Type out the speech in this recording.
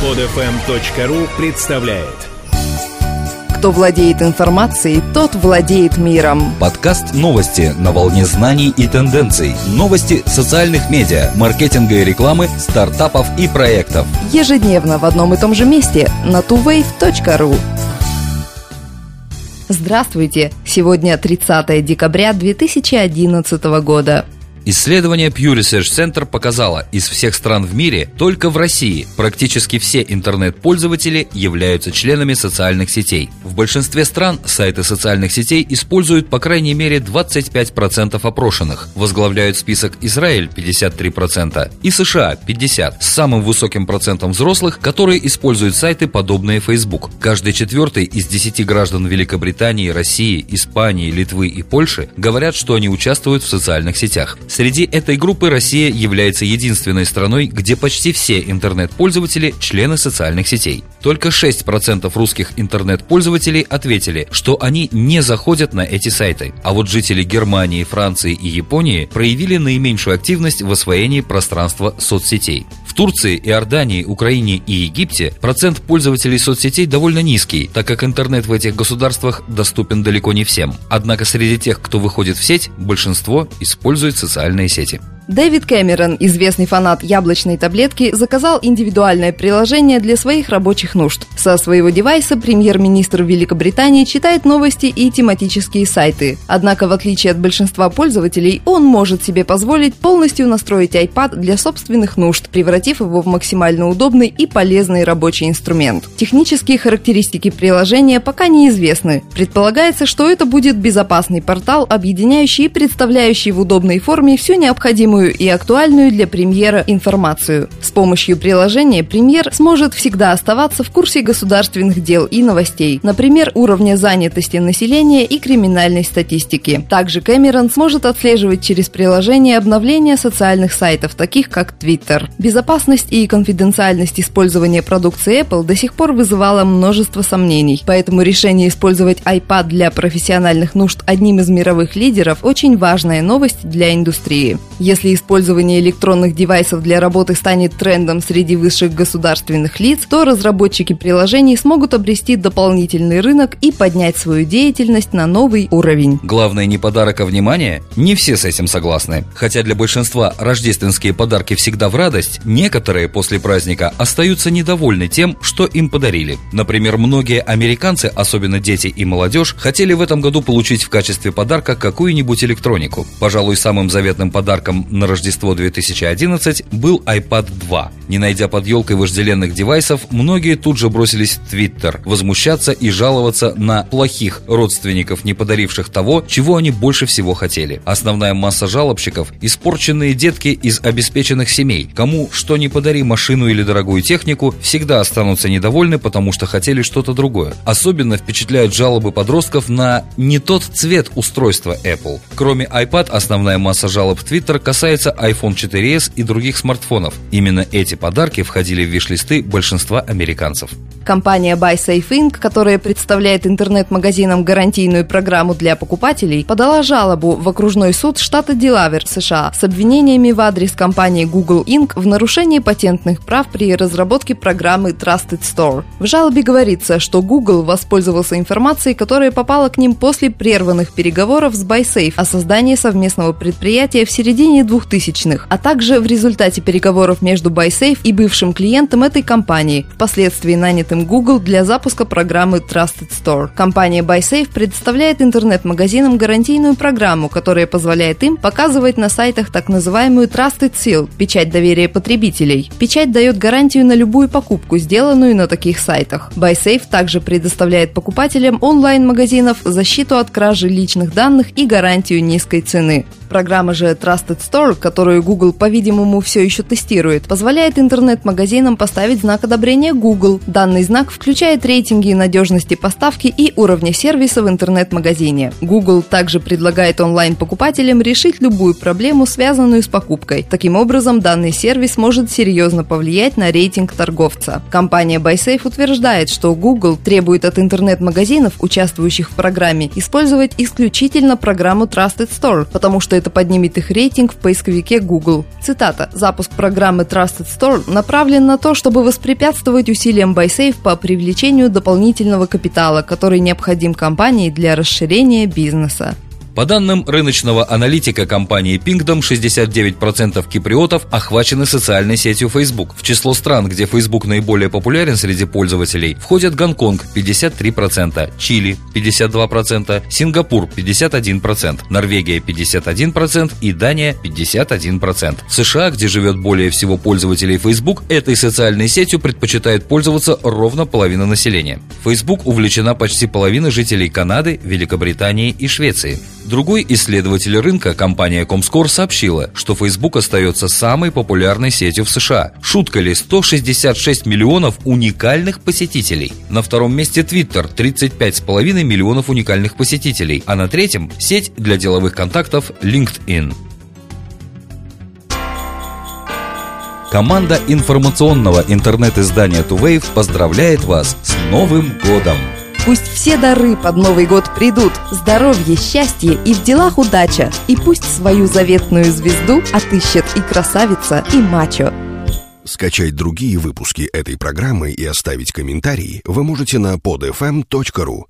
Подфм.ру представляет Кто владеет информацией, тот владеет миром. Подкаст новости на волне знаний и тенденций. Новости социальных медиа, маркетинга и рекламы, стартапов и проектов. Ежедневно в одном и том же месте на tuwave.ru Здравствуйте! Сегодня 30 декабря 2011 года. Исследование Pew Research Center показало, из всех стран в мире только в России практически все интернет-пользователи являются членами социальных сетей. В большинстве стран сайты социальных сетей используют по крайней мере 25% опрошенных. Возглавляют список Израиль 53% и США 50% с самым высоким процентом взрослых, которые используют сайты, подобные Facebook. Каждый четвертый из 10 граждан Великобритании, России, Испании, Литвы и Польши говорят, что они участвуют в социальных сетях. Среди этой группы Россия является единственной страной, где почти все интернет-пользователи – члены социальных сетей. Только 6% русских интернет-пользователей ответили, что они не заходят на эти сайты. А вот жители Германии, Франции и Японии проявили наименьшую активность в освоении пространства соцсетей. В Турции, Иордании, Украине и Египте процент пользователей соцсетей довольно низкий, так как интернет в этих государствах доступен далеко не всем. Однако среди тех, кто выходит в сеть, большинство использует социальные сети. Дэвид Кэмерон, известный фанат яблочной таблетки, заказал индивидуальное приложение для своих рабочих нужд. Со своего девайса премьер-министр Великобритании читает новости и тематические сайты. Однако, в отличие от большинства пользователей, он может себе позволить полностью настроить iPad для собственных нужд, превратив его в максимально удобный и полезный рабочий инструмент. Технические характеристики приложения пока неизвестны. Предполагается, что это будет безопасный портал, объединяющий и представляющий в удобной форме всю необходимую необходимую и актуальную для премьера информацию. С помощью приложения премьер сможет всегда оставаться в курсе государственных дел и новостей, например, уровня занятости населения и криминальной статистики. Также Кэмерон сможет отслеживать через приложение обновления социальных сайтов, таких как Twitter. Безопасность и конфиденциальность использования продукции Apple до сих пор вызывала множество сомнений, поэтому решение использовать iPad для профессиональных нужд одним из мировых лидеров очень важная новость для индустрии. Если использование электронных девайсов для работы станет трендом среди высших государственных лиц, то разработчики приложений смогут обрести дополнительный рынок и поднять свою деятельность на новый уровень. Главное не подарок, а внимание? Не все с этим согласны. Хотя для большинства рождественские подарки всегда в радость, некоторые после праздника остаются недовольны тем, что им подарили. Например, многие американцы, особенно дети и молодежь, хотели в этом году получить в качестве подарка какую-нибудь электронику. Пожалуй, самым заветным подарком на Рождество 2011 был iPad 2. Не найдя под елкой вожделенных девайсов, многие тут же бросились в Twitter, возмущаться и жаловаться на плохих родственников, не подаривших того, чего они больше всего хотели. Основная масса жалобщиков – испорченные детки из обеспеченных семей. Кому что не подари машину или дорогую технику, всегда останутся недовольны, потому что хотели что-то другое. Особенно впечатляют жалобы подростков на не тот цвет устройства Apple. Кроме iPad, основная масса жалоб в Twitter касается касается iPhone 4s и других смартфонов. Именно эти подарки входили в виш-листы большинства американцев. Компания BuySafe Inc., которая представляет интернет-магазинам гарантийную программу для покупателей, подала жалобу в окружной суд штата Делавер, США, с обвинениями в адрес компании Google Inc. в нарушении патентных прав при разработке программы Trusted Store. В жалобе говорится, что Google воспользовался информацией, которая попала к ним после прерванных переговоров с BuySafe о создании совместного предприятия в середине 2000-х, а также в результате переговоров между BuySafe и бывшим клиентом этой компании, впоследствии нанятым Google для запуска программы Trusted Store. Компания BuySafe предоставляет интернет-магазинам гарантийную программу, которая позволяет им показывать на сайтах так называемую Trusted Seal – печать доверия потребителей. Печать дает гарантию на любую покупку, сделанную на таких сайтах. BuySafe также предоставляет покупателям онлайн-магазинов защиту от кражи личных данных и гарантию низкой цены. Программа же Trusted Store, которую Google, по-видимому, все еще тестирует, позволяет интернет-магазинам поставить знак одобрения Google. Данный Данный знак включает рейтинги надежности поставки и уровня сервиса в интернет-магазине. Google также предлагает онлайн-покупателям решить любую проблему, связанную с покупкой. Таким образом, данный сервис может серьезно повлиять на рейтинг торговца. Компания BuySafe утверждает, что Google требует от интернет-магазинов, участвующих в программе, использовать исключительно программу Trusted Store, потому что это поднимет их рейтинг в поисковике Google. Цитата. «Запуск программы Trusted Store направлен на то, чтобы воспрепятствовать усилиям BuySafe по привлечению дополнительного капитала, который необходим компании для расширения бизнеса. По данным рыночного аналитика компании Pingdom, 69% киприотов охвачены социальной сетью Facebook. В число стран, где Facebook наиболее популярен среди пользователей, входят Гонконг 53%, Чили 52%, Сингапур 51%, Норвегия 51% и Дания 51%. В США, где живет более всего пользователей Facebook, этой социальной сетью предпочитает пользоваться ровно половина населения. Facebook увлечена почти половина жителей Канады, Великобритании и Швеции. Другой исследователь рынка, компания Comscore, сообщила, что Facebook остается самой популярной сетью в США. Шутка ли 166 миллионов уникальных посетителей. На втором месте Twitter 35,5 миллионов уникальных посетителей, а на третьем сеть для деловых контактов LinkedIn. Команда информационного интернет-издания Tuwave поздравляет вас с Новым годом! Пусть все дары под Новый год придут, здоровье, счастье и в делах удача. И пусть свою заветную звезду отыщет и красавица, и мачо. Скачать другие выпуски этой программы и оставить комментарии вы можете на podfm.ru.